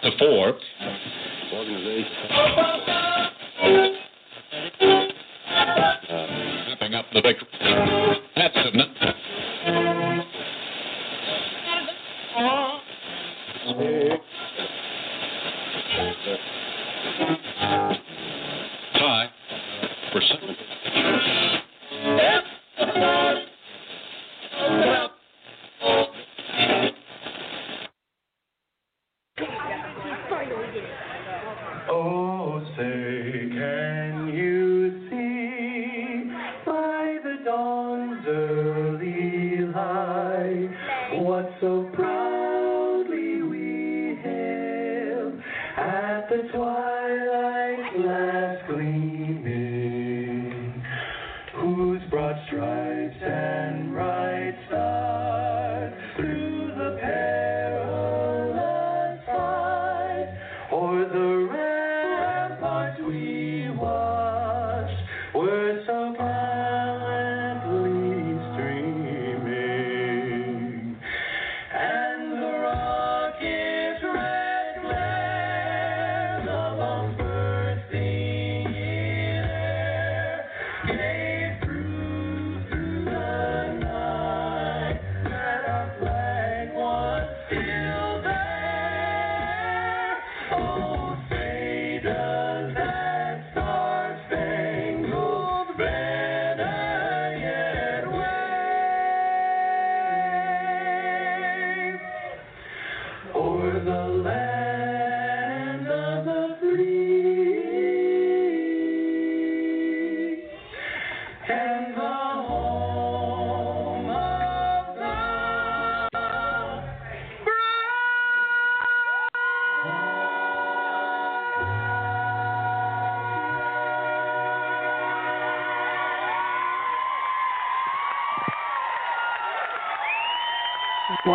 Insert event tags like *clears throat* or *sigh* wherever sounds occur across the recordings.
The four. Wrapping up the victory. That's it. Tie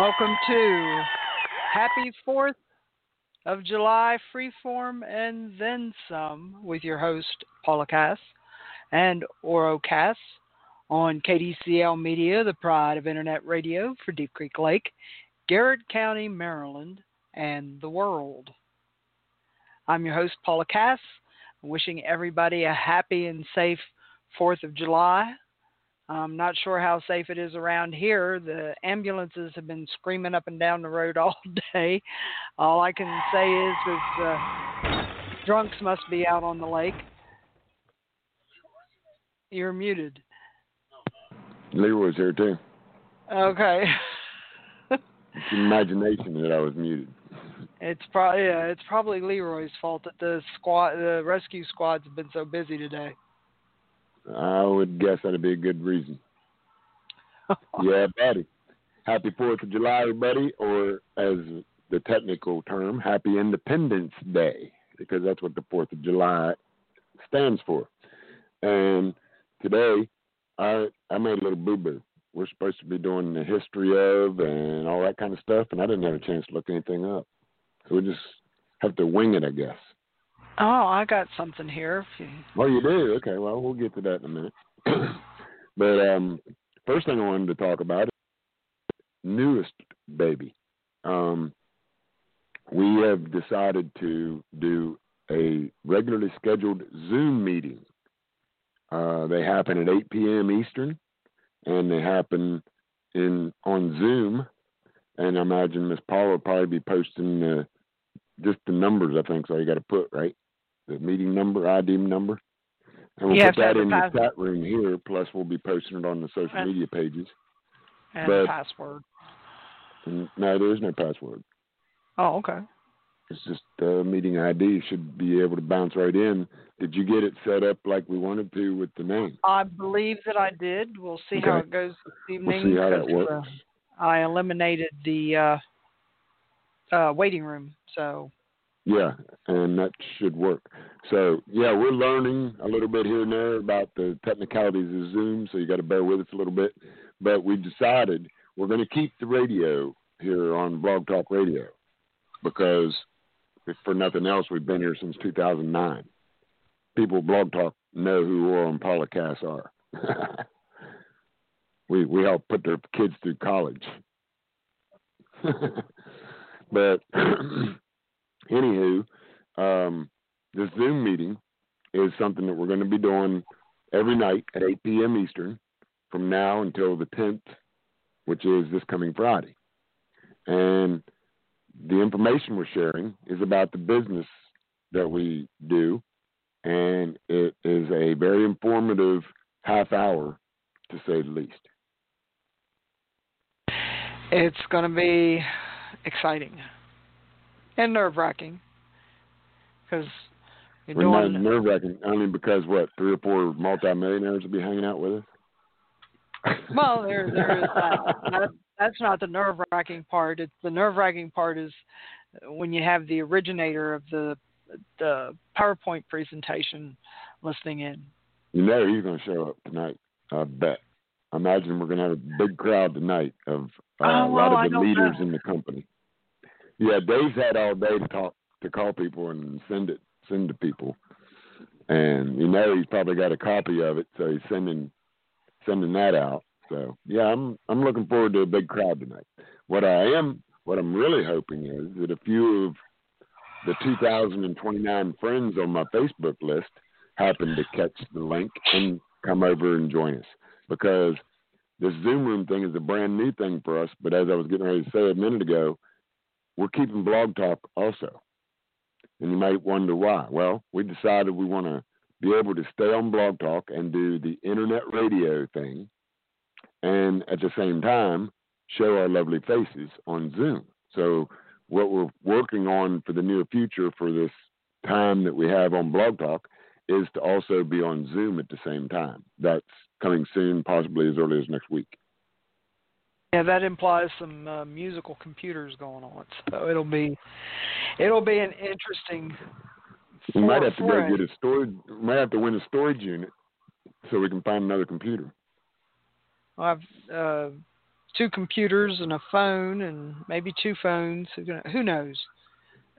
Welcome to Happy 4th of July Freeform and Then Some with your host, Paula Cass and Oro Cass on KDCL Media, the pride of Internet radio for Deep Creek Lake, Garrett County, Maryland, and the world. I'm your host, Paula Cass, wishing everybody a happy and safe 4th of July. I'm not sure how safe it is around here. The ambulances have been screaming up and down the road *laughs* all day. All I can say is that uh, drunks must be out on the lake. You're muted. Leroy's here too. Okay. *laughs* It's imagination that I was muted. It's probably yeah, it's probably Leroy's fault that the squad, the rescue squads have been so busy today. I would guess that'd be a good reason. *laughs* yeah, buddy. Happy Fourth of July, everybody, or as the technical term, Happy Independence Day, because that's what the Fourth of July stands for. And today, I I made a little boo boo. We're supposed to be doing the history of and all that kind of stuff, and I didn't have a chance to look anything up. So we just have to wing it, I guess. Oh, I got something here. You- Oh, you do? Okay. Well, we'll get to that in a minute. *clears throat* but um, first thing I wanted to talk about is newest baby. Um, we have decided to do a regularly scheduled Zoom meeting. Uh, they happen at 8 p.m. Eastern, and they happen in on Zoom. And I imagine Miss Paula will probably be posting uh, just the numbers. I think so. You got to put right the meeting number, ID number. And we'll You put that in the chat room here. Plus, we'll be posting it on the social And- media pages. and But- password. No, there is no password. Oh, okay. It's just uh, meeting ID should be able to bounce right in. Did you get it set up like we wanted to with the name? I believe that I did. We'll see how it goes this We'll see how that works. uh, I eliminated the uh, uh, waiting room. So Yeah, and that should work. So yeah, we're learning a little bit here and there about the technicalities of Zoom, so you got to bear with us a little bit. But we decided we're going to keep the radio here on Blog Talk Radio because, if for nothing else, we've been here since 2009. People Blog Talk know who Oro and Paula Cass are. *laughs* we we help put their kids through college. *laughs* but *clears throat* anywho, um, this Zoom meeting is something that we're going to be doing every night at 8 p.m. Eastern from now until the 10th, which is this coming Friday. And the information we're sharing is about the business that we do, and it is a very informative half hour, to say the least. it's going to be exciting and nerve wracking because you're doing. nerve wracking only because what three or four multimillionaires will be hanging out with us. Well, there there is that. *laughs* that that's not the nerve wracking part. It's the nerve wracking part is when you have the originator of the the PowerPoint presentation listening in. You know he's going to show up tonight. I bet. I imagine we're going to have a big crowd tonight of uh, Oh, a lot well, of the leaders know. in the company. Yeah, Dave's had all day to talk to call people and send it send to people, and you know he's probably got a copy of it, so he's sending sending that out. So yeah, I'm I'm looking forward to a big crowd tonight. What I am, what I'm really hoping is that a few of the 2,029 friends on my Facebook list happen to catch the link and come over and join us because this Zoom room thing is a brand new thing for us. But as I was getting ready to say a minute ago, we're keeping Blog Talk also. And you might wonder why. Well, we decided we want to be able to stay on Blog Talk and do the internet radio thing, and at the same time show our lovely faces on Zoom. So what we're working on for the near future for this time that we have on Blog Talk is to also be on Zoom at the same time. That's coming soon, possibly as early as next week. Yeah, that implies some uh, musical computers going on. So it'll be it'll be an interesting. We might have to go get a storage. Might have to win a storage unit so we can find another computer. I have uh, two computers and a phone, and maybe two phones. Who, who knows?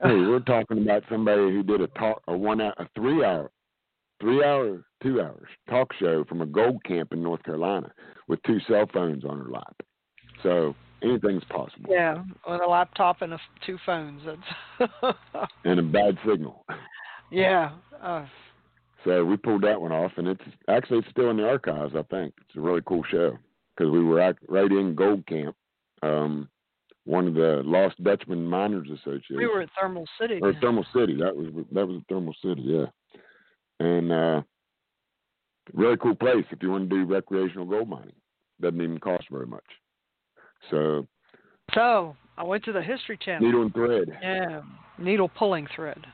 Hey, we're talking about somebody who did a talk, a one hour, a three hour, three hour, two hours talk show from a gold camp in North Carolina with two cell phones on her lap. So anything's possible. Yeah, with a laptop and a, two phones. That's *laughs* And a bad signal. yeah. Uh, So we pulled that one off, and it's actually it's still in the archives. I think it's a really cool show because we were act- right in Gold Camp, um, one of the Lost Dutchman Miners Association. we were at Thermal City. or Thermal City. That was that was Thermal City, yeah. And uh, really cool place if you want to do recreational gold mining. Doesn't even cost very much. So So I went to the History Channel. needle and thread. Yeah, needle pulling thread.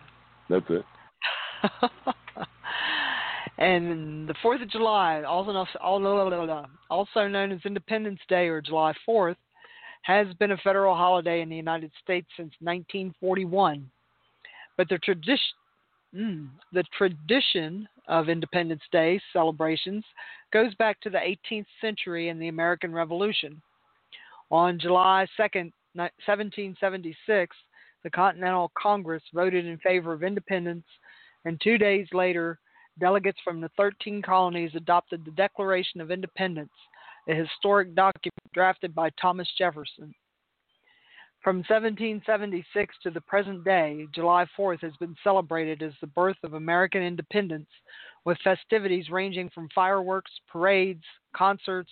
That's it. *laughs* and the Fourth of July, also known, as Independence Day or July Fourth, has been a federal holiday in the United States since 1941. But the tradition, mm, the tradition of Independence Day celebrations goes back to the 18th century and the American Revolution. On July 2nd, 1776, the Continental Congress voted in favor of independence, and two days later, delegates from the 13 colonies adopted the Declaration of Independence, a historic document drafted by Thomas Jefferson. From 1776 to the present day, July 4th has been celebrated as the birth of American independence, with festivities ranging from fireworks, parades, concerts,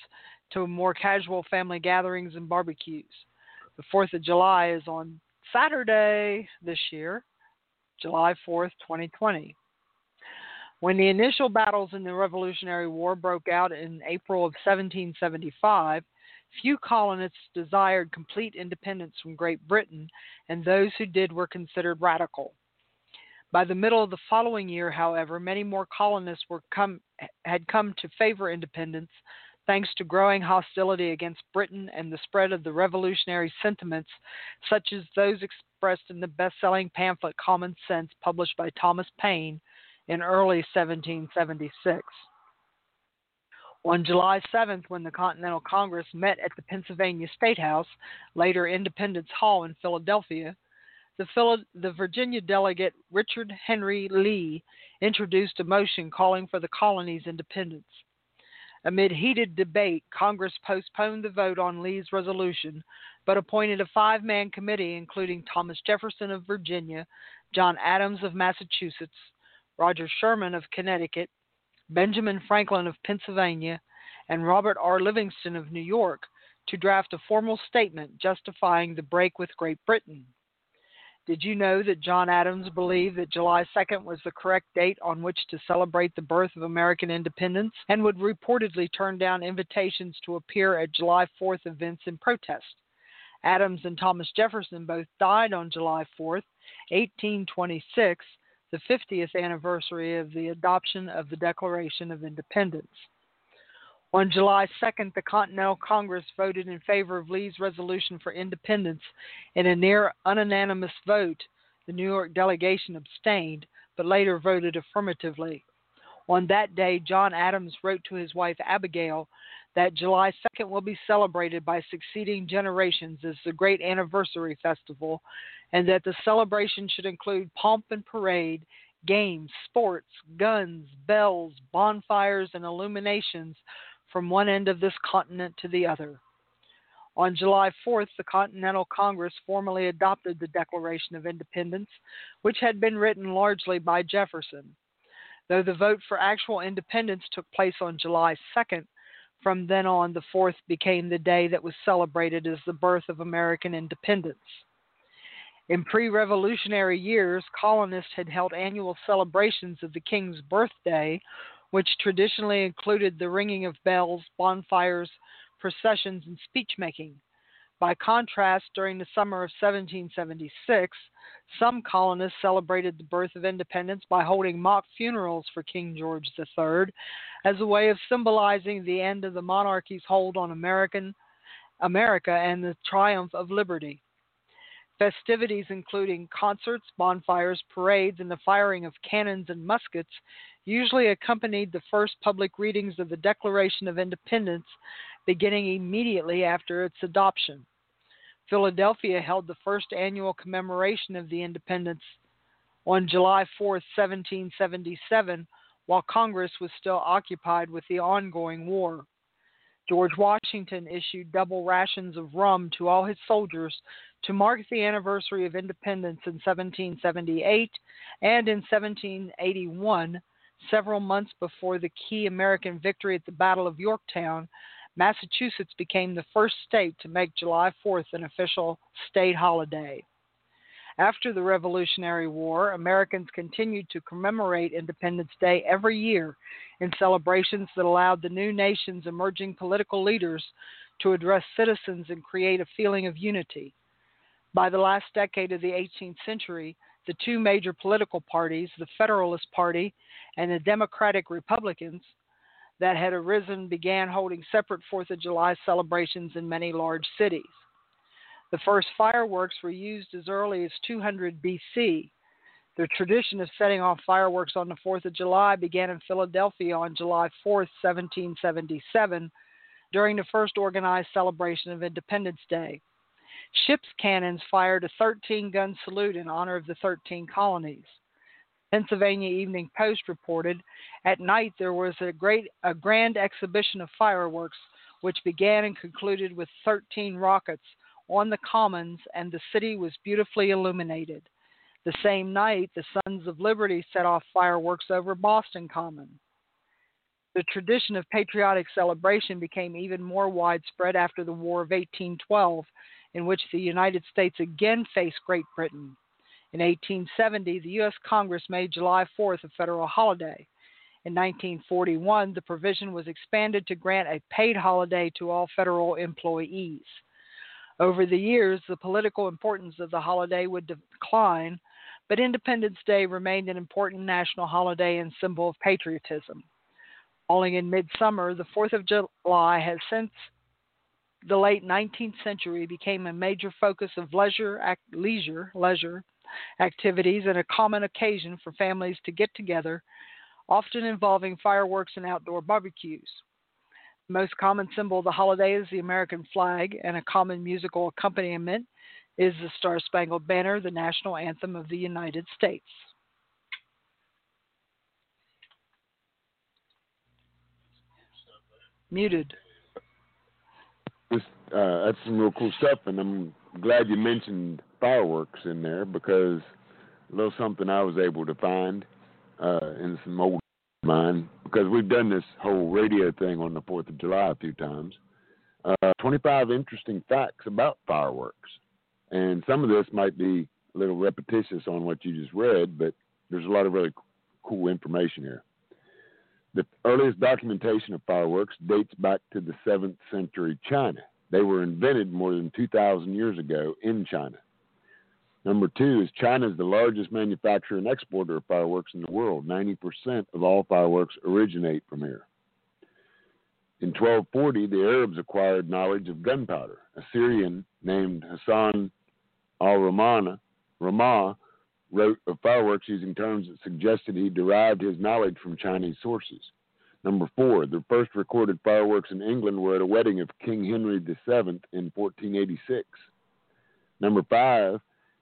to more casual family gatherings and barbecues. The 4th of July is on Saturday this year, July 4th, 2020. When the initial battles in the Revolutionary War broke out in April of 1775, few colonists desired complete independence from Great Britain, and those who did were considered radical. By the middle of the following year, however, many more colonists come, had come to favor independence thanks to growing hostility against Britain and the spread of the revolutionary sentiments, such as those expressed in the best selling pamphlet Common Sense, published by Thomas Paine in early 1776. On July 7th, when the Continental Congress met at the Pennsylvania State House, later Independence Hall in Philadelphia, the, Phil- the Virginia delegate Richard Henry Lee introduced a motion calling for the colony's independence. Amid heated debate, Congress postponed the vote on Lee's resolution, but appointed a five man committee including Thomas Jefferson of Virginia, John Adams of Massachusetts, Roger Sherman of Connecticut, Benjamin Franklin of Pennsylvania, and Robert R. Livingston of New York to draft a formal statement justifying the break with Great Britain. Did you know that John Adams believed that July 2nd was the correct date on which to celebrate the birth of American independence and would reportedly turn down invitations to appear at July 4th events in protest? Adams and Thomas Jefferson both died on July 4th, 1826, the 50th anniversary of the adoption of the Declaration of Independence. On July 2nd, the Continental Congress voted in favor of Lee's resolution for independence in a near unanimous vote. The New York delegation abstained, but later voted affirmatively. On that day, John Adams wrote to his wife Abigail that July 2nd will be celebrated by succeeding generations as the great anniversary festival, and that the celebration should include pomp and parade, games, sports, guns, bells, bonfires, and illuminations from one end of this continent to the other. On July 4th, the Continental Congress formally adopted the Declaration of Independence, which had been written largely by Jefferson. Though the vote for actual independence took place on July 2nd, from then on, the 4th became the day that was celebrated as the birth of American independence. In pre revolutionary years, colonists had held annual celebrations of the King's birthday, which traditionally included the ringing of bells, bonfires, processions, and speech making. By contrast, during the summer of 1776, some colonists celebrated the birth of independence by holding mock funerals for King George III as a way of symbolizing the end of the monarchy's hold on American America and the triumph of liberty. Festivities including concerts, bonfires, parades, and the firing of cannons and muskets usually accompanied the first public readings of the Declaration of Independence beginning immediately after its adoption. Philadelphia held the first annual commemoration of the independence on July 4, 1777, while Congress was still occupied with the ongoing war. George Washington issued double rations of rum to all his soldiers to mark the anniversary of independence in 1778 and in 1781, several months before the key American victory at the Battle of Yorktown, Massachusetts became the first state to make July 4th an official state holiday. After the Revolutionary War, Americans continued to commemorate Independence Day every year in celebrations that allowed the new nation's emerging political leaders to address citizens and create a feeling of unity. By the last decade of the 18th century, the two major political parties, the Federalist Party and the Democratic Republicans, that had arisen began holding separate Fourth of July celebrations in many large cities. The first fireworks were used as early as 200 BC. The tradition of setting off fireworks on the 4th of July began in Philadelphia on July 4, 1777, during the first organized celebration of Independence Day. Ship's cannons fired a 13 gun salute in honor of the 13 colonies. Pennsylvania Evening Post reported, at night there was a great a grand exhibition of fireworks which began and concluded with 13 rockets on the commons and the city was beautifully illuminated. The same night, the Sons of Liberty set off fireworks over Boston Common. The tradition of patriotic celebration became even more widespread after the War of 1812, in which the United States again faced Great Britain. In 1870, the U.S. Congress made July 4th a federal holiday. In 1941, the provision was expanded to grant a paid holiday to all federal employees. Over the years, the political importance of the holiday would decline, but Independence Day remained an important national holiday and symbol of patriotism. Falling in midsummer, the 4th of July has since the late 19th century became a major focus of leisure, ac- leisure, leisure activities and a common occasion for families to get together, often involving fireworks and outdoor barbecues. The most common symbol of the holiday is the American flag, and a common musical accompaniment is the Star Spangled Banner, the national anthem of the United States. Muted. This, uh, that's some real cool stuff, and I'm glad you mentioned fireworks in there because a little something I was able to find uh, in some old mine because we've done this whole radio thing on the Fourth of July a few times. Uh, 25 interesting facts about fireworks, and some of this might be a little repetitious on what you just read, but there's a lot of really cool information here. The earliest documentation of fireworks dates back to the 7th century China. They were invented more than 2,000 years ago in China. Number two is China is the largest manufacturer and exporter of fireworks in the world. 90% of all fireworks originate from here. In 1240, the Arabs acquired knowledge of gunpowder. A Syrian named Hassan al Ramana Ramah wrote of fireworks using terms that suggested he derived his knowledge from Chinese sources. Number four, the first recorded fireworks in England were at a wedding of King Henry VII in 1486. Number five,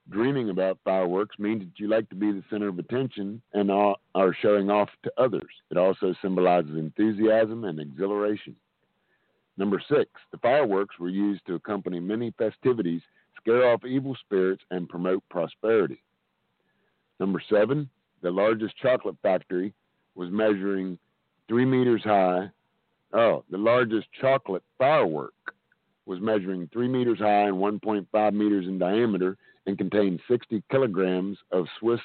dreaming about fireworks means that you like to be the center of attention and are showing off to others. It also symbolizes enthusiasm and exhilaration. Number six, the fireworks were used to accompany many festivities, scare off evil spirits, and promote prosperity. Number seven, the largest chocolate factory was measuring three meters high. Oh, the largest chocolate firework was measuring three meters high and 1.5 meters in diameter and contained 60 kilograms of Swiss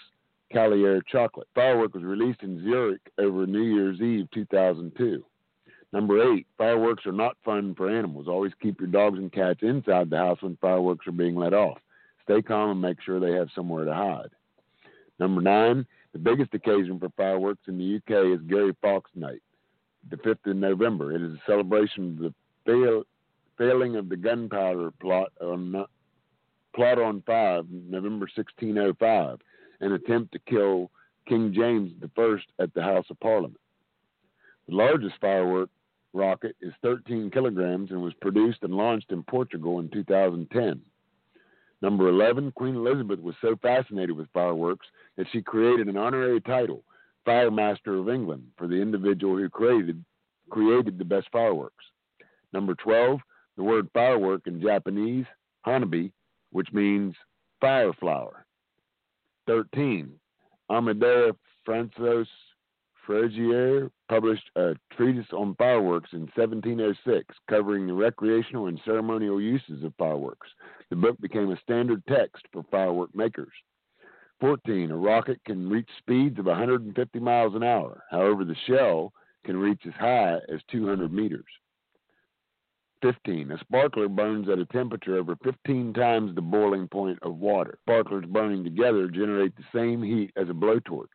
Cailler chocolate. Firework was released in Zurich over New Year's Eve 2002. Number eight, fireworks are not fun for animals. Always keep your dogs and cats inside the house when fireworks are being let off. Stay calm and make sure they have somewhere to hide. Number nine, the biggest occasion for fireworks in the UK is Gary Fawkes Night, the 5th of November. It is a celebration of the fail, failing of the gunpowder plot on plot on five, November 1605, an attempt to kill King James I at the House of Parliament. The largest firework rocket is 13 kilograms and was produced and launched in Portugal in 2010. Number 11, Queen Elizabeth was so fascinated with fireworks that she created an honorary title, Fire Master of England, for the individual who created, created the best fireworks. Number 12, the word firework in Japanese, hanabi, which means fire flower. 13, Amadeo Francois Fregier published a treatise on fireworks in 1706, covering the recreational and ceremonial uses of fireworks. The book became a standard text for firework makers. 14. A rocket can reach speeds of 150 miles an hour. However, the shell can reach as high as 200 meters. 15. A sparkler burns at a temperature over 15 times the boiling point of water. Sparklers burning together generate the same heat as a blowtorch.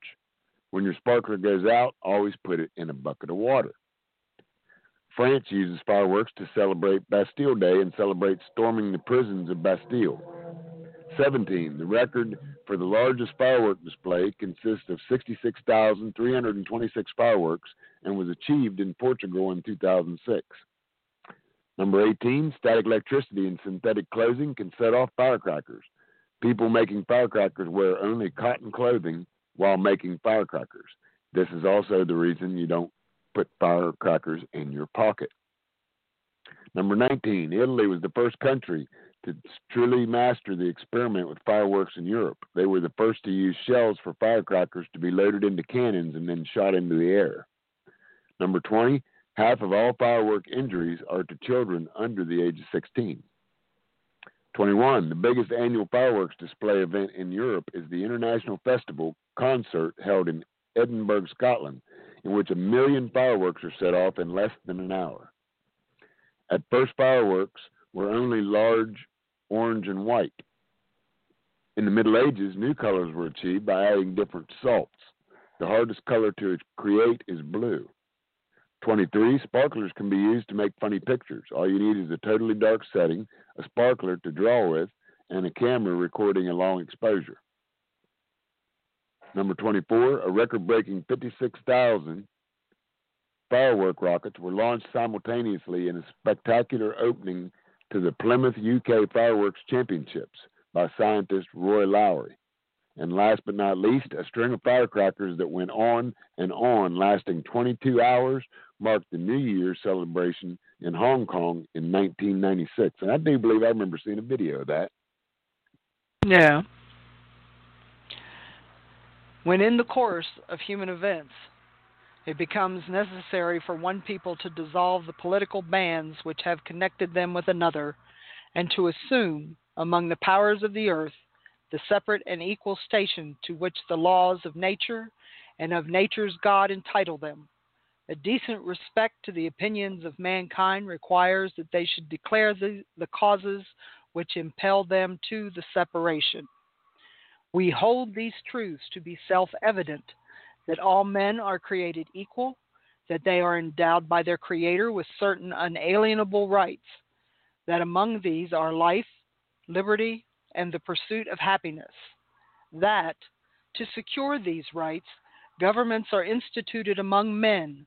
When your sparkler goes out, always put it in a bucket of water. France uses fireworks to celebrate Bastille Day and celebrate storming the prisons of Bastille. 17. The record for the largest firework display consists of 66,326 fireworks and was achieved in Portugal in 2006. Number 18. Static electricity and synthetic clothing can set off firecrackers. People making firecrackers wear only cotton clothing while making firecrackers. This is also the reason you don't put firecrackers in your pocket. Number 19, Italy was the first country to truly master the experiment with fireworks in Europe. They were the first to use shells for firecrackers to be loaded into cannons and then shot into the air. Number 20, half of all firework injuries are to children under the age of 16. 21. The biggest annual fireworks display event in Europe is the International Festival concert held in Edinburgh, Scotland, in which a million fireworks are set off in less than an hour. At first, fireworks were only large orange and white. In the Middle Ages, new colors were achieved by adding different salts. The hardest color to create is blue. 23. Sparklers can be used to make funny pictures. All you need is a totally dark setting, a sparkler to draw with, and a camera recording a long exposure. Number 24. A record breaking 56,000 firework rockets were launched simultaneously in a spectacular opening to the Plymouth UK Fireworks Championships by scientist Roy Lowry. And last but not least, a string of firecrackers that went on and on, lasting 22 hours, marked the New Year celebration in Hong Kong in 1996. And I do believe I remember seeing a video of that. Yeah. When in the course of human events, it becomes necessary for one people to dissolve the political bands which have connected them with another, and to assume, among the powers of the earth, the separate and equal station to which the laws of nature and of nature's God entitle them. A decent respect to the opinions of mankind requires that they should declare the, the causes which impel them to the separation. We hold these truths to be self evident that all men are created equal, that they are endowed by their Creator with certain unalienable rights, that among these are life, liberty, and the pursuit of happiness. That, to secure these rights, governments are instituted among men,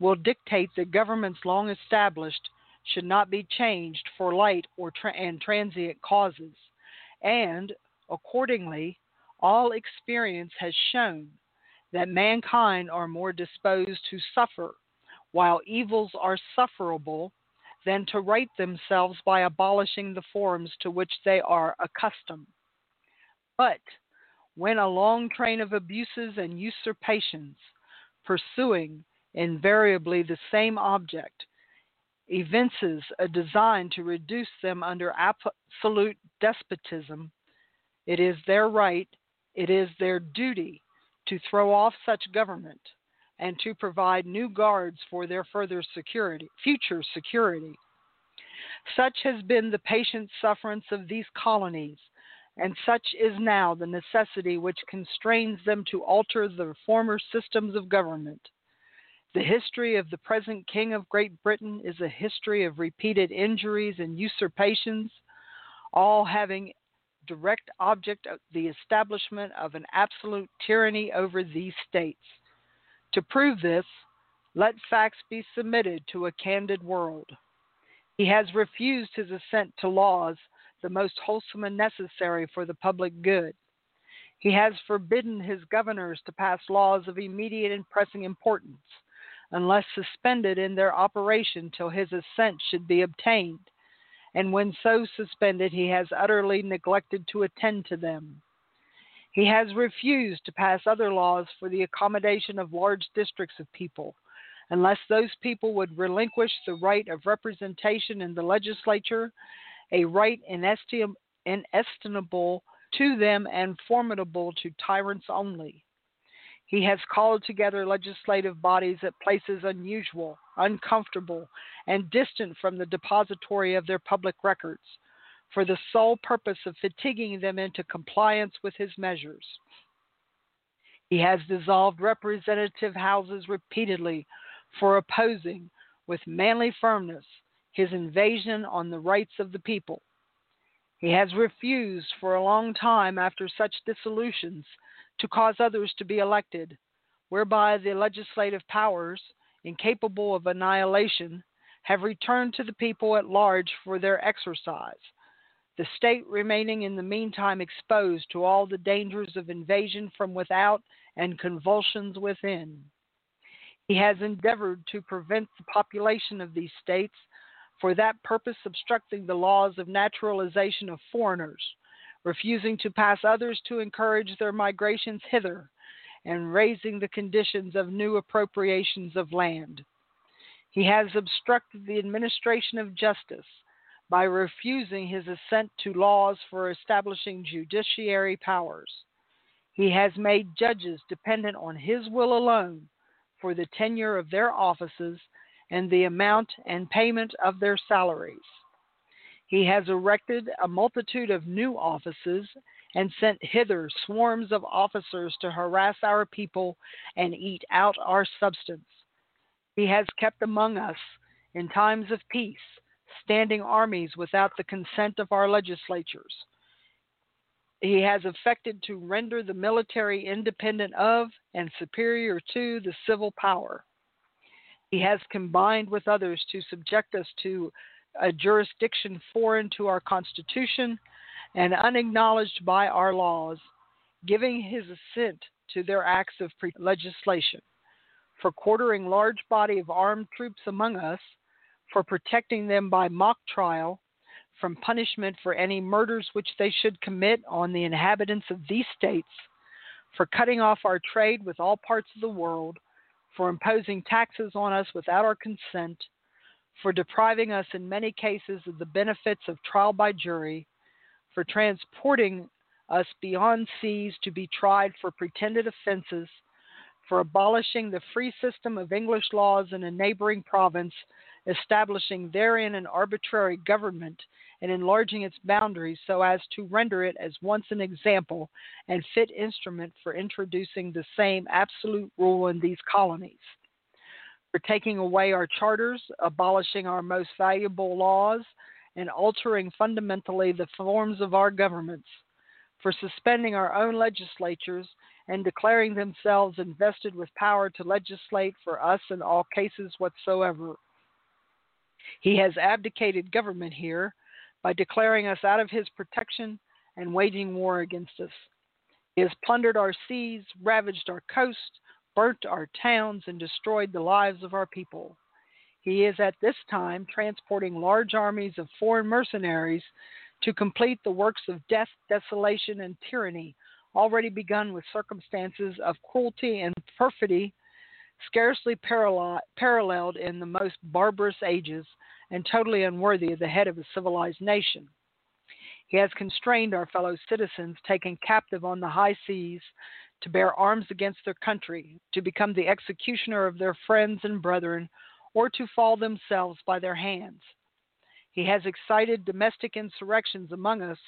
will dictate that governments long established should not be changed for light or tra- and transient causes, and accordingly, all experience has shown that mankind are more disposed to suffer, while evils are sufferable than to right themselves by abolishing the forms to which they are accustomed. But when a long train of abuses and usurpations, pursuing invariably the same object, evinces a design to reduce them under absolute despotism, it is their right, it is their duty to throw off such government and to provide new guards for their further security, future security. Such has been the patient sufferance of these colonies, and such is now the necessity which constrains them to alter the former systems of government. The history of the present King of Great Britain is a history of repeated injuries and usurpations, all having direct object the establishment of an absolute tyranny over these states. To prove this, let facts be submitted to a candid world. He has refused his assent to laws the most wholesome and necessary for the public good. He has forbidden his governors to pass laws of immediate and pressing importance, unless suspended in their operation till his assent should be obtained and when so suspended, he has utterly neglected to attend to them. He has refused to pass other laws for the accommodation of large districts of people, unless those people would relinquish the right of representation in the legislature, a right inestimable to them and formidable to tyrants only. He has called together legislative bodies at places unusual, uncomfortable, and distant from the depository of their public records, for the sole purpose of fatiguing them into compliance with his measures. He has dissolved representative houses repeatedly for opposing, with manly firmness, his invasion on the rights of the people. He has refused for a long time after such dissolutions to cause others to be elected, whereby the legislative powers, incapable of annihilation, have returned to the people at large for their exercise, the state remaining in the meantime exposed to all the dangers of invasion from without and convulsions within. He has endeavored to prevent the population of these states, for that purpose obstructing the laws of naturalization of foreigners, refusing to pass others to encourage their migrations hither, and raising the conditions of new appropriations of land. He has obstructed the administration of justice by refusing his assent to laws for establishing judiciary powers. He has made judges dependent on his will alone for the tenure of their offices and the amount and payment of their salaries. He has erected a multitude of new offices and sent hither swarms of officers to harass our people and eat out our substance. He has kept among us, in times of peace, standing armies without the consent of our legislatures. He has affected to render the military independent of and superior to the civil power. He has combined with others to subject us to a jurisdiction foreign to our Constitution and unacknowledged by our laws, giving his assent to their acts of pre- legislation, for quartering large body of armed troops among us, for protecting them by mock trial from punishment for any murders which they should commit on the inhabitants of these states, for cutting off our trade with all parts of the world, for imposing taxes on us without our consent, for depriving us in many cases of the benefits of trial by jury, for transporting us beyond seas to be tried for pretended offenses, for abolishing the free system of English laws in a neighboring province, establishing therein an arbitrary government, and enlarging its boundaries so as to render it as once an example and fit instrument for introducing the same absolute rule in these colonies. For taking away our charters, abolishing our most valuable laws, and altering fundamentally the forms of our governments, for suspending our own legislatures and declaring themselves invested with power to legislate for us in all cases whatsoever. He has abdicated government here by declaring us out of his protection and waging war against us. He has plundered our seas, ravaged our coast, burnt our towns, and destroyed the lives of our people. He is at this time transporting large armies of foreign mercenaries to complete the works of death, desolation, and tyranny already begun with circumstances of cruelty and perfidy scarcely paralleled in the most barbarous ages and totally unworthy of the head of a civilized nation. He has constrained our fellow citizens taken captive on the high seas to bear arms against their country, to become the executioner of their friends and brethren, or to fall themselves by their hands. He has excited domestic insurrections among us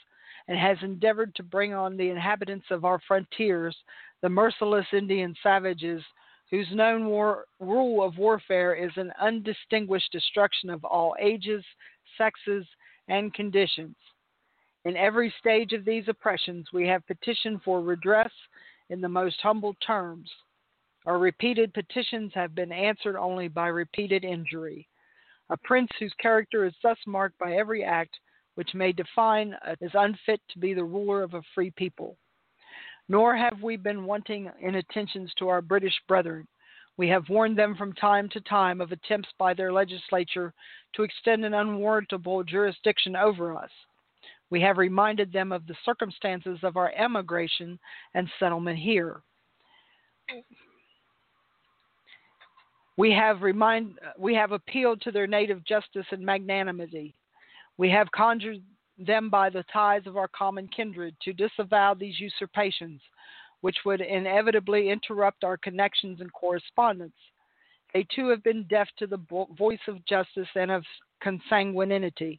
and has endeavored to bring on the inhabitants of our frontiers the merciless Indian savages whose known war, rule of warfare is an undistinguished destruction of all ages, sexes, and conditions. In every stage of these oppressions, we have petitioned for redress in the most humble terms. Our repeated petitions have been answered only by repeated injury. A prince whose character is thus marked by every act which may define is unfit to be the ruler of a free people. Nor have we been wanting in attentions to our British brethren. We have warned them from time to time of attempts by their legislature to extend an unwarrantable jurisdiction over us. We have reminded them of the circumstances of our emigration and settlement here. We have remind we have appealed to their native justice and magnanimity. We have conjured them by the ties of our common kindred to disavow these usurpations, which would inevitably interrupt our connections and correspondence. They too have been deaf to the voice of justice and of consanguinity.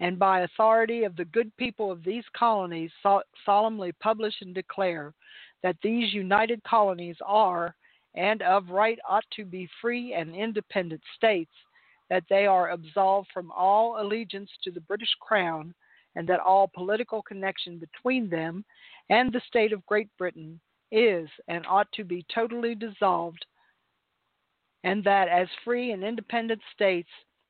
and by authority of the good people of these colonies, so- solemnly publish and declare that these united colonies are, and of right ought to be free and independent states, that they are absolved from all allegiance to the British Crown and that all political connection between them and the state of Great Britain is and ought to be totally dissolved, and that as free and independent states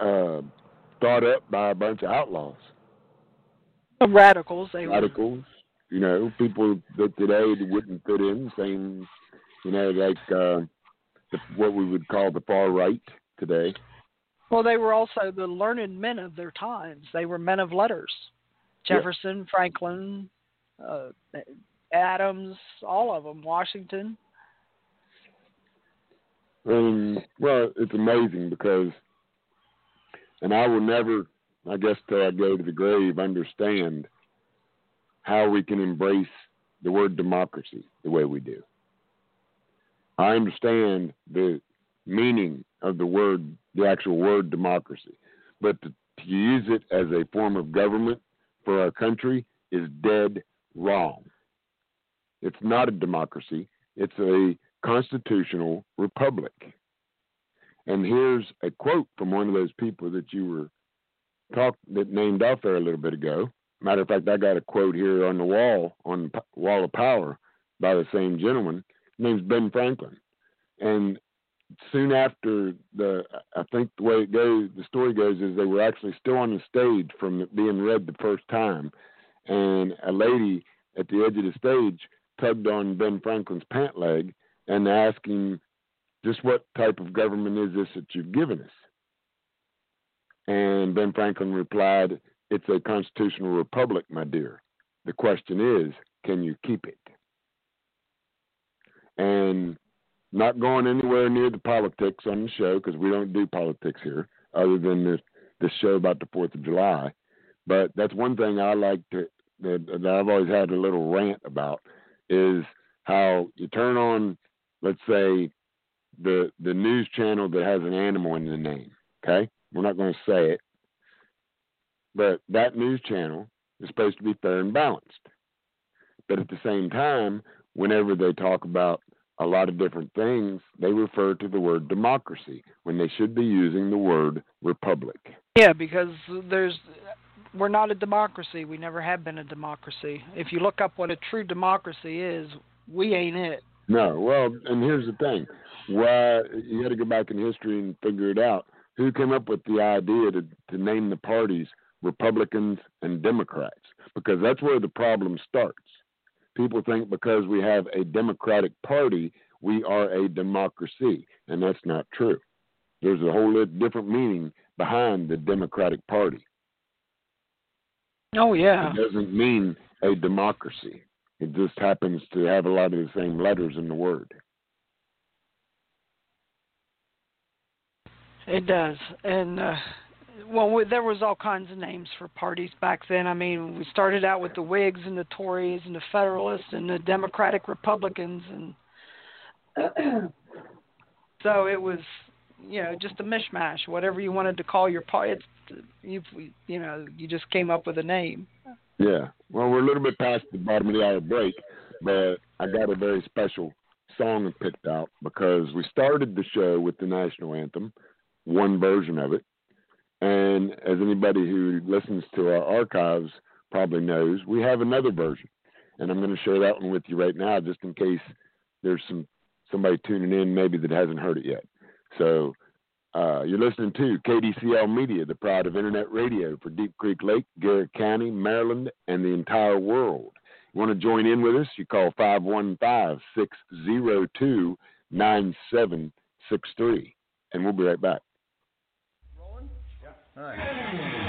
uh, thought up by a bunch of outlaws, Radicals, they were. radicals. You know, people that today wouldn't fit in. Same, you know, like uh, the, what we would call the far right today. Well, they were also the learned men of their times. They were men of letters. Yeah. Jefferson, Franklin, uh, Adams, all of them. Washington. And well, it's amazing because, and I will never, I guess, till I go to the grave, understand how we can embrace the word democracy the way we do. I understand the meaning of the word, the actual word democracy, but to, to use it as a form of government for our country is dead wrong. It's not a democracy. It's a constitutional republic. And here's a quote from one of those people that you were talk that named off there a little bit ago. Matter of fact, I got a quote here on the wall on the wall of power by the same gentleman. His name's Ben Franklin, and soon after the, I think the way it goes, the story goes is they were actually still on the stage from being read the first time, and a lady at the edge of the stage tugged on Ben Franklin's pant leg and asked him, just what type of government is this that you've given us? And Ben Franklin replied, It's a constitutional republic, my dear. The question is, can you keep it? And not going anywhere near the politics on the show because we don't do politics here, other than this this show about the Fourth of July. But that's one thing I like to that, that I've always had a little rant about is how you turn on, let's say, the the news channel that has an animal in the name. Okay, we're not going to say it, but that news channel is supposed to be fair and balanced. But at the same time, whenever they talk about a lot of different things, they refer to the word democracy when they should be using the word republic. Yeah, because there's we're not a democracy. We never have been a democracy. If you look up what a true democracy is, we ain't it. No, well, and here's the thing: why you got to go back in history and figure it out. Who came up with the idea to to name the parties Republicans and Democrats? Because that's where the problem starts. People think because we have a Democratic Party, we are a democracy, and that's not true. There's a whole different meaning behind the Democratic Party. Oh yeah. It doesn't mean a democracy. It just happens to have a lot of the same letters in the word. It does, and uh, well, we, there was all kinds of names for parties back then. I mean, we started out with the Whigs and the Tories and the Federalists and the Democratic Republicans, and *clears throat* so it was, you know, just a mishmash. Whatever you wanted to call your party, you you know, you just came up with a name. Yeah. Well, we're a little bit past the bottom of the hour break, but I got a very special song picked out because we started the show with the national anthem, one version of it. And as anybody who listens to our archives probably knows, we have another version. And I'm going to share that one with you right now just in case there's some somebody tuning in maybe that hasn't heard it yet. So uh, you're listening to KDCL Media, the pride of internet radio for Deep Creek Lake, Garrett County, Maryland, and the entire world. You want to join in with us? You call 515 602 9763. And we'll be right back. All right.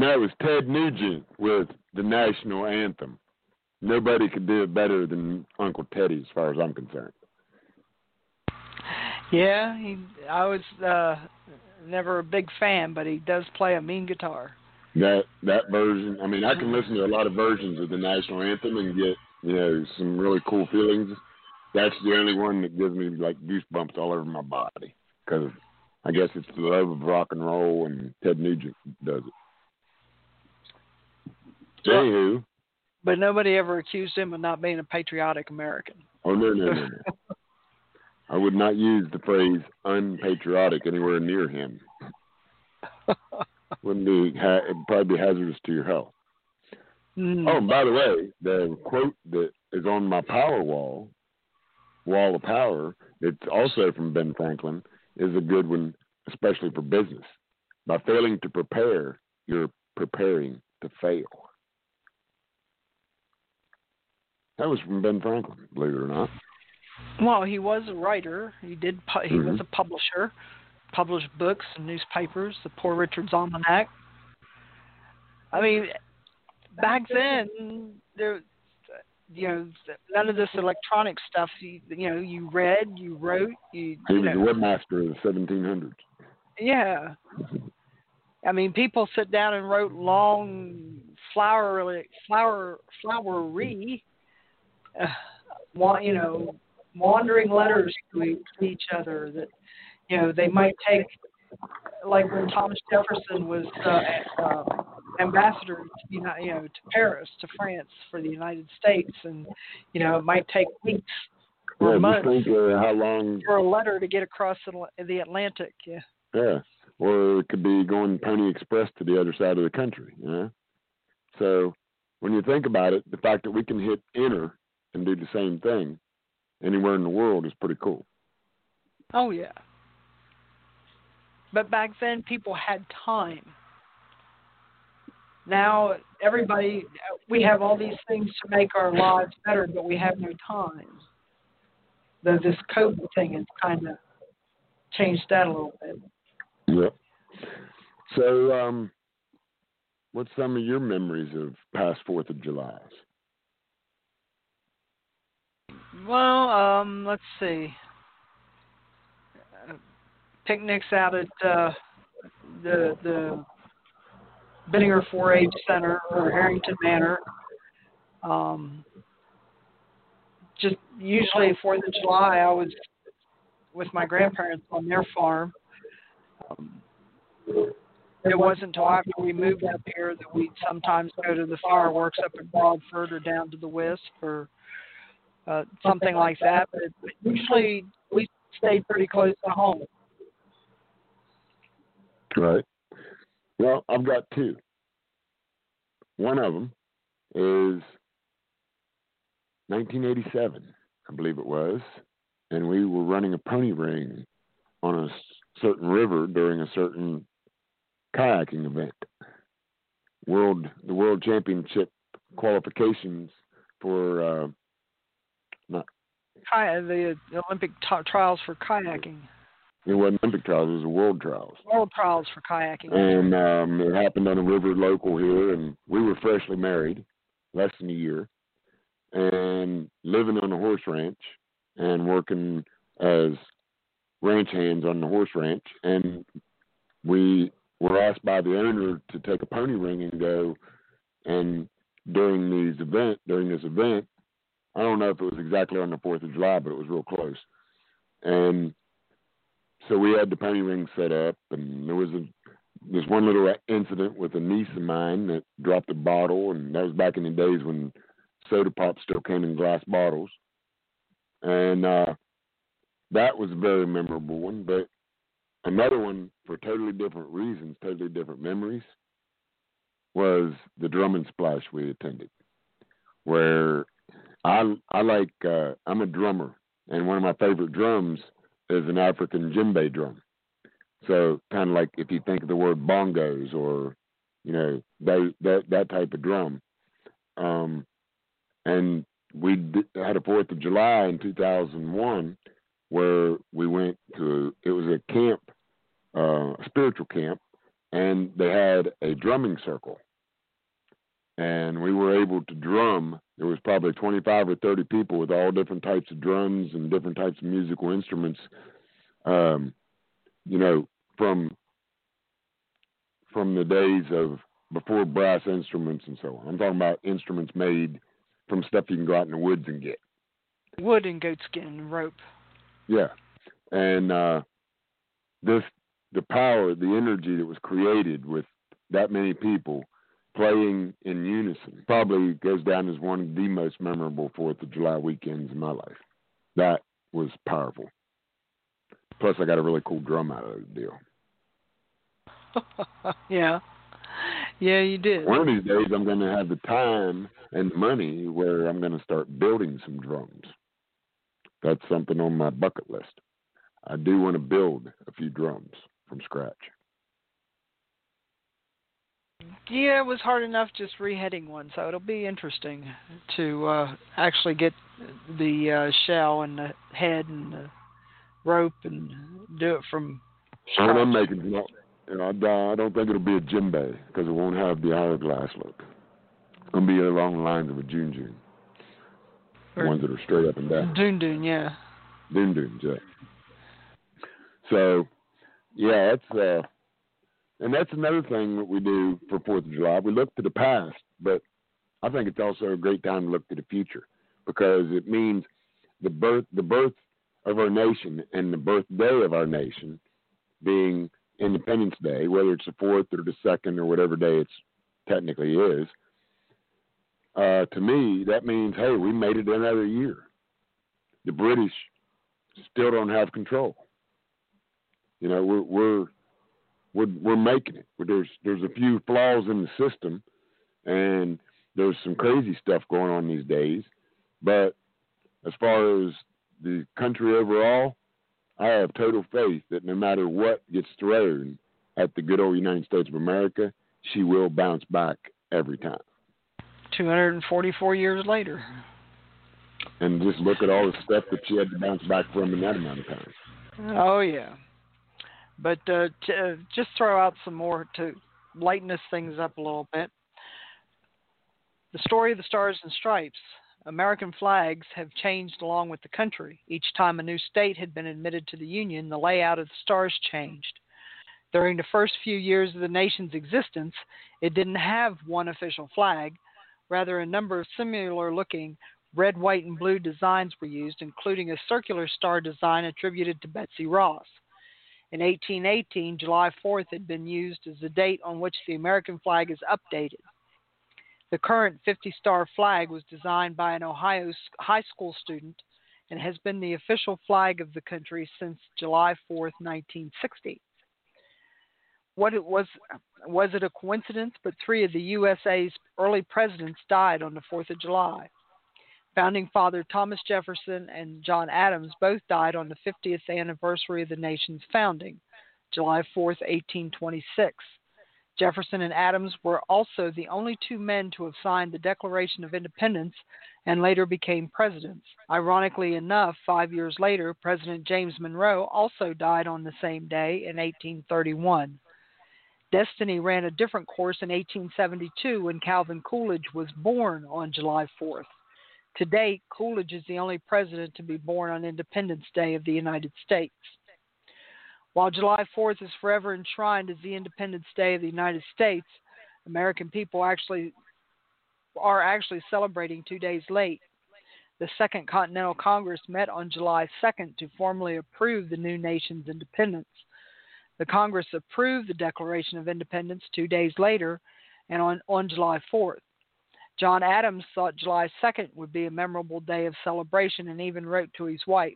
No, it was Ted Nugent with the national anthem. Nobody could do it better than Uncle Teddy, as far as I'm concerned. Yeah, he. I was uh never a big fan, but he does play a mean guitar. That that version, I mean, I can listen to a lot of versions of the national anthem and get you know some really cool feelings. That's the only one that gives me like goosebumps all over my body because I guess it's the love of rock and roll, and Ted Nugent does it. Well- But nobody ever accused him of not being a patriotic American. oh no no no no, *laughs* I would not use the phrase unpatriotic anywhere near him. *laughs* Wouldn't be ha- it'd probably be hazardous to your health. Mm. Oh, and by the way, the quote that is on my power wall, wall of power, it's also from Ben Franklin, is a good one, especially for business. By failing to prepare, you're preparing to fail. That was from Ben Franklin, believe it or not. Well, he was a writer. He did. Pu- he was Mhm. a publisher. Published books and newspapers. The Poor Richard's Almanac. I mean, back then there, you know, none of this electronic stuff. You, you know, you read, you wrote, you. He you was know, the webmaster of the 1700s. Yeah. I mean, people sit down and wrote long flowery, flower, flowery, uh, *sighs* wa- you know, wandering letters to e- to each other that, you know, they might take, like when Thomas Jefferson was uh, uh, ambassador to, you know, to Paris, to France for the United States, and you know, it might take weeks or Yeah, months think uh, how long, for a letter to get across the, the Atlantic. Yeah. yeah. Or it could be going Pony Express to the other side of the country, Yeah. So when you think about it, the fact that we can hit enter and do the same thing anywhere in the world is pretty cool. Oh yeah. But back then people had time. Now everybody we have all these things to make our lives better, but we have no time. Though this COVID thing has kind of changed that a little bit. Yep. So, um, what's some of your memories of past Fourth of July's? Well, um, let's see. Uh, picnics out at uh, the the Benninger 4-H Center or Herrington Manor. Um, just usually Fourth of July, I was with my grandparents on their farm. Um, it wasn't until after we moved up here that we'd sometimes go to the fireworks up at Broadford or down to the Wisp or uh, something like that. But, but usually we stay pretty close to home. Right. Well, I've got two. One of them is 1987, I believe it was, and we were running a pony ring on a certain river during a certain kayaking event. World, the World Championship qualifications for uh, The Olympic t- trials for kayaking, it wasn't Olympic trials, it was the World trials. world trials for kayaking. and um, it happened on a river local here, and we were freshly married, less than a year, and living on a horse ranch and working as ranch hands on the horse ranch, and we were asked by the owner to take a pony ring and go, and during these event during this event, I don't know if it was exactly on the Fourth of July, but it was real close, and so we had the pony ring set up, and there was a this one little incident with a niece of mine that dropped a bottle, and that was back in the days when soda pop still came in glass bottles, and uh, that was a very memorable one. But another one for totally different reasons, totally different memories, was the drum and splash we attended, where I I like uh, I'm a drummer, and one of my favorite drums is an African djembe drum. So kind of like if you think of the word bongos or you know they, that that type of drum. Um, and we had a Fourth of July in 2001 where we went to it was a camp, uh, a spiritual camp, and they had a drumming circle, and we were able to drum. There was probably 25 or 30 people with all different types of drums and different types of musical instruments. Um, you know, from from the days of before brass instruments and so on. I'm talking about instruments made from stuff you can go out in the woods and get. Wood and goatskin and rope. Yeah, and uh, this the power, the energy that was created with that many people playing in unison probably goes down as one of the most memorable Fourth of July weekends in my life. That was powerful. Plus, I got a really cool drum out of the deal. *laughs* yeah. Yeah, you did. One of these days, I'm going to have the time and money where I'm going to start building some drums. That's something on my bucket list. I do want to build a few drums from scratch. Yeah, it was hard enough just reheading one, so it'll be interesting to uh, actually get the uh, shell and the head and the rope and do it from And I'm making, you know, you know, I I don't think it'll be a djembe because it won't have the hourglass look. It's to be along the lines of a june june, the Or- ones that are straight up and down. Dune Dune, yeah. Doom dooms, yeah. So, yeah, that's uh, and that's another thing that we do for Fourth of July. We look to the past, but I think it's also a great time to look to the future because it means the birth, the birth of our nation, and the birthday of our nation being Independence Day, whether it's the fourth or the second or whatever day it's technically is. Uh, to me, that means hey, we made it another year. The British still don't have control. You know, we're we're we're we're making it. There's there's a few flaws in the system, and there's some crazy stuff going on these days. But as far as the country overall, I have total faith that no matter what gets thrown at the good old United States of America, she will bounce back every time. 244 years later. And just look at all the stuff that she had to bounce back from in that amount of time. Oh yeah, but uh, uh, just throw out some more to lighten this things up a little bit. The story of the Stars and Stripes. American flags have changed along with the country. Each time a new state had been admitted to the Union, the layout of the stars changed. During the first few years of the nation's existence, it didn't have one official flag. Rather, a number of similar looking red, white, and blue designs were used, including a circular star design attributed to Betsy Ross. In 1818, July 4th had been used as the date on which the American flag is updated. The current 50 star flag was designed by an Ohio high school student and has been the official flag of the country since July 4th, 1960. What it was was it a coincidence? But three of the USA's early presidents died on the 4th of July. Founding father Thomas Jefferson and John Adams both died on the 50th anniversary of the nation's founding, July 4, 1826. Jefferson and Adams were also the only two men to have signed the Declaration of Independence and later became presidents. Ironically enough, five years later, President James Monroe also died on the same day in 1831. Destiny ran a different course in 1872 when Calvin Coolidge was born on July 4th. To date, Coolidge is the only president to be born on Independence Day of the United States. While July 4th is forever enshrined as the Independence Day of the United States, American people actually are actually celebrating two days late. The Second Continental Congress met on July 2nd to formally approve the new nation's independence. The Congress approved the Declaration of Independence two days later and on, on July 4th. John Adams thought July 2nd would be a memorable day of celebration and even wrote to his wife.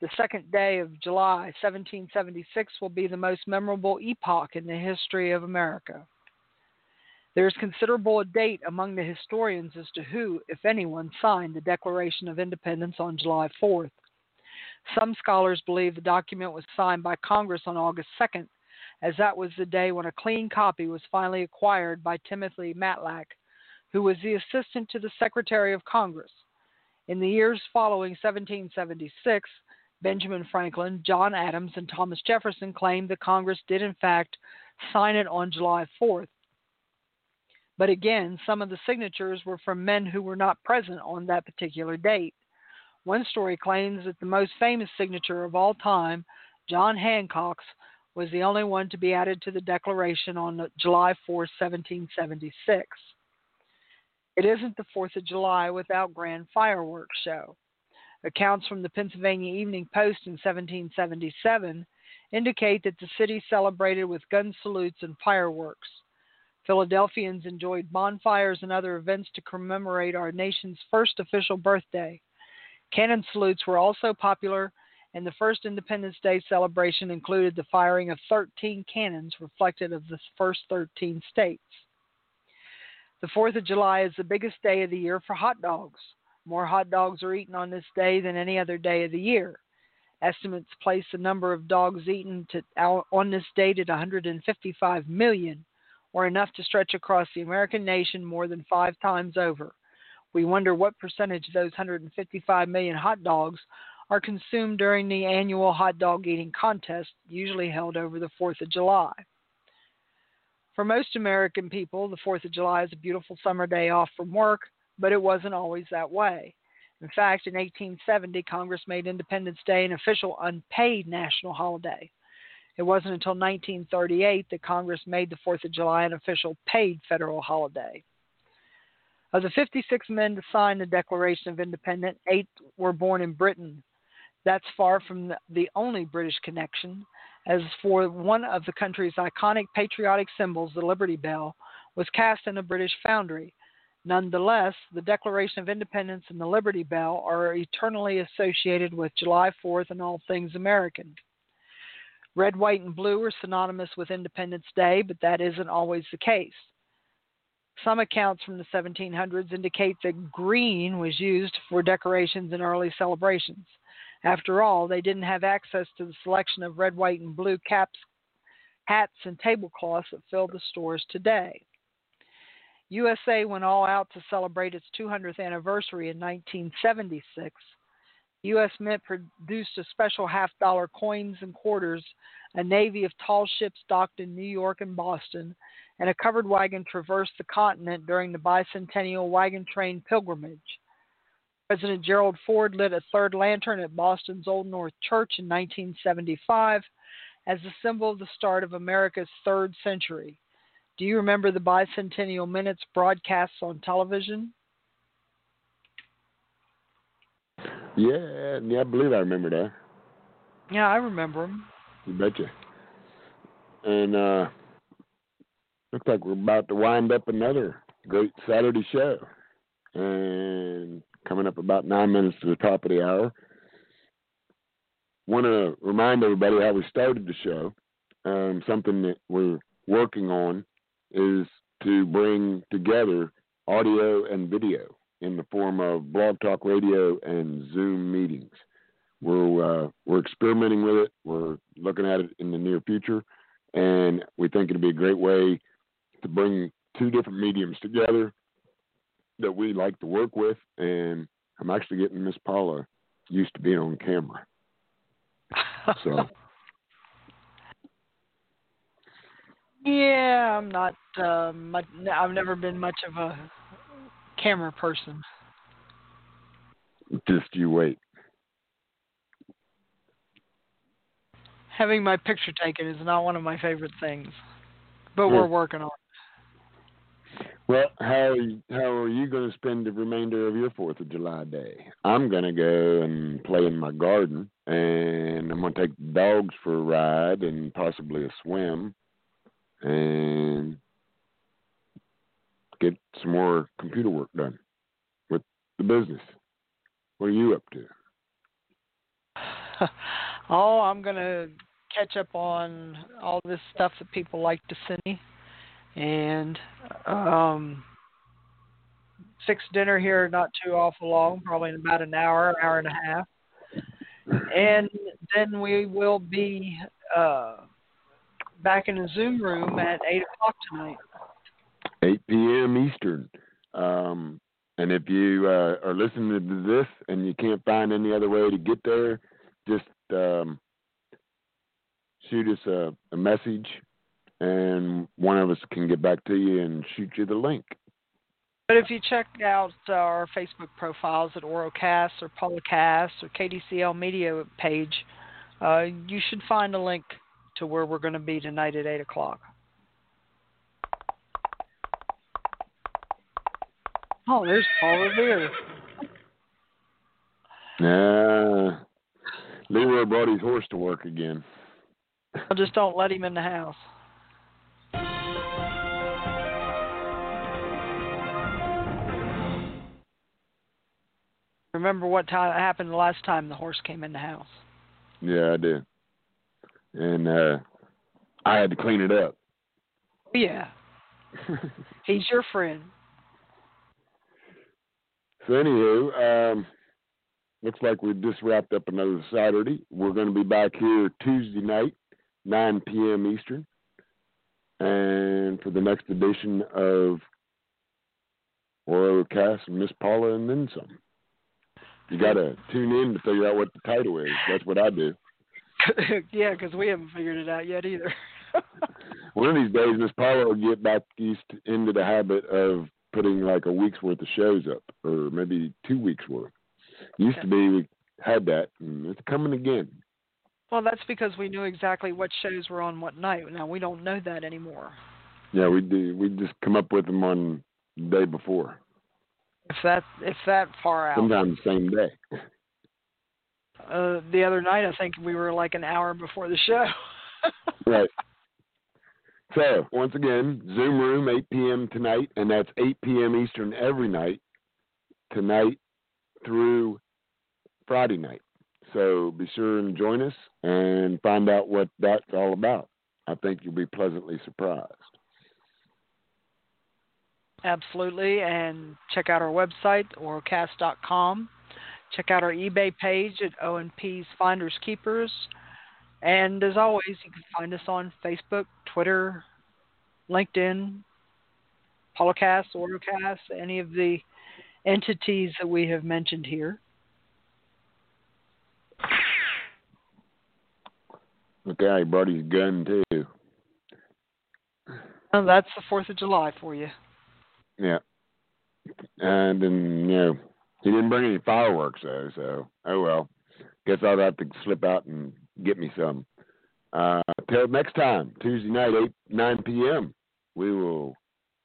The second day of July 1776 will be the most memorable epoch in the history of America. There is considerable debate among the historians as to who, if anyone, signed the Declaration of Independence on July 4th. Some scholars believe the document was signed by Congress on August 2nd, as that was the day when a clean copy was finally acquired by Timothy Matlack, who was the assistant to the Secretary of Congress. In the years following 1776, Benjamin Franklin, John Adams, and Thomas Jefferson claimed that Congress did, in fact, sign it on July 4th, But again, some of the signatures were from men who were not present on that particular date. One story claims that the most famous signature of all time, John Hancock's, was the only one to be added to the Declaration on July 4, 1776. It isn't the 4th of July without grand fireworks show. Accounts from the Pennsylvania Evening Post in 1777 indicate that the city celebrated with gun salutes and fireworks. Philadelphians enjoyed bonfires and other events to commemorate our nation's first official birthday. Cannon salutes were also popular, and the first Independence Day celebration included the firing of 13 cannons reflective of the first 13 states. The 4th of July is the biggest day of the year for hot dogs. More hot dogs are eaten on this day than any other day of the year. Estimates place the number of dogs eaten to, on this date at 155 million, or enough to stretch across the American nation more than five times over. We wonder what percentage of those 155 million hot dogs are consumed during the annual hot dog eating contest, usually held over the 4th of July. For most American people, the 4th of July is a beautiful summer day off from work, but it wasn't always that way. In fact, in 1870, Congress made Independence Day an official unpaid national holiday. It wasn't until 1938 that Congress made the 4th of July an official paid federal holiday. Of the 56 men to sign the Declaration of Independence, eight were born in Britain. That's far from the only British connection, as for one of the country's iconic patriotic symbols, the Liberty Bell, was cast in a British foundry. Nonetheless, the Declaration of Independence and the Liberty Bell are eternally associated with July 4th and all things American. Red, white, and blue are synonymous with Independence Day, but that isn't always the case. Some accounts from the 1700s indicate that green was used for decorations in early celebrations. After all, they didn't have access to the selection of red, white, and blue caps, hats, and tablecloths that fill the stores today. USA went all out to celebrate its 200th anniversary in 1976. U.S. Mint produced a special half dollar coins and quarters, a navy of tall ships docked in New York and Boston, and a covered wagon traversed the continent during the bicentennial wagon train pilgrimage. President Gerald Ford lit a third lantern at Boston's Old North Church in 1975 as a symbol of the start of America's third century. Do you remember the bicentennial minutes broadcasts on television? Yeah, yeah, I believe I remember that. Yeah, I remember them. You betcha. And uh looks like we're about to wind up another great Saturday show. And coming up about nine minutes to the top of the hour. Want to remind everybody how we started the show. Um, something that we're working on is to bring together audio and video in the form of blog talk radio and Zoom meetings. We're uh, we're experimenting with it. We're looking at it in the near future, and we think it'd be a great way to bring two different mediums together that we like to work with. And I'm actually getting Miss Paula used to being on camera. So *laughs* yeah, I'm not. Uh, much, I've never been much of a camera person. just you wait. Having my picture taken is not one of my favorite things, but we're Hmm. working on. it. Well, how how are you going to spend the remainder of your Fourth of July day? I'm going to go and play in my garden, and I'm going to take the dogs for a ride and possibly a swim, and get some more computer work done with the business. What are you up to? *laughs* oh, I'm gonna catch up on all this stuff that people like to send me, and um, fix dinner here not too awful long, probably in about an hour, hour and a half, and then we will be uh, back in the Zoom room at eight o'clock tonight. 8 p.m. Eastern. Um, and if you uh, are listening to this and you can't find any other way to get there, just um, shoot us a, a message and one of us can get back to you and shoot you the link. But if you check out our Facebook profiles at Orocast or Polycast or KDCL Media page, uh, you should find a link to where we're going to be tonight at 8 o'clock. Oh, there's Paul Revere. Nah, Leroy brought his horse to work again. I just don't let him in the house. Remember what time happened the last time the horse came in the house? Yeah, I did. And uh I had to clean it up. Yeah, *laughs* he's your friend. So anywho, um looks like we just wrapped up another Saturday. We're gonna be back here Tuesday night, nine PM Eastern. And for the next edition of Orocast and Miss Paula and then some. You gotta tune in to figure out what the title is. That's what I do. *laughs* yeah, because we haven't figured it out yet either. *laughs* One of these days, Miss Paula will get back east into the habit of putting like a week's worth of shows up, or maybe two weeks worth. Used to be we had that, and it's coming again. well, that's because we knew exactly what shows were on what night. Now we don't know that anymore. Yeah, we do. We just come up with them on the day before, If that if that far out. sometimes the same day. Uh, the other night, I think we were like an hour before the show. *laughs* Right. So once again, Zoom room 8 p.m. tonight, and that's 8 p.m. Eastern every night, tonight through Friday night. So be sure and join us and find out what that's all about. I think you'll be pleasantly surprised. Absolutely, and check out our website orocast.com. Check out our eBay page at O&P's Finders Keepers. And as always, you can find us on Facebook, Twitter, LinkedIn, Polycast, Orocast, any of the entities that we have mentioned here. Okay, out, he brought his gun too. That's the 4th of July for you. Yeah. And then, you know, he didn't bring any fireworks though, so oh well. Guess I'll have to slip out and get me some. Uh till next time, Tuesday night, eight nine PM, we will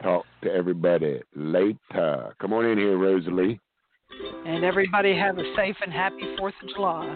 talk to everybody later. Come on in here, Rosalie. And everybody have a safe and happy 4th of July.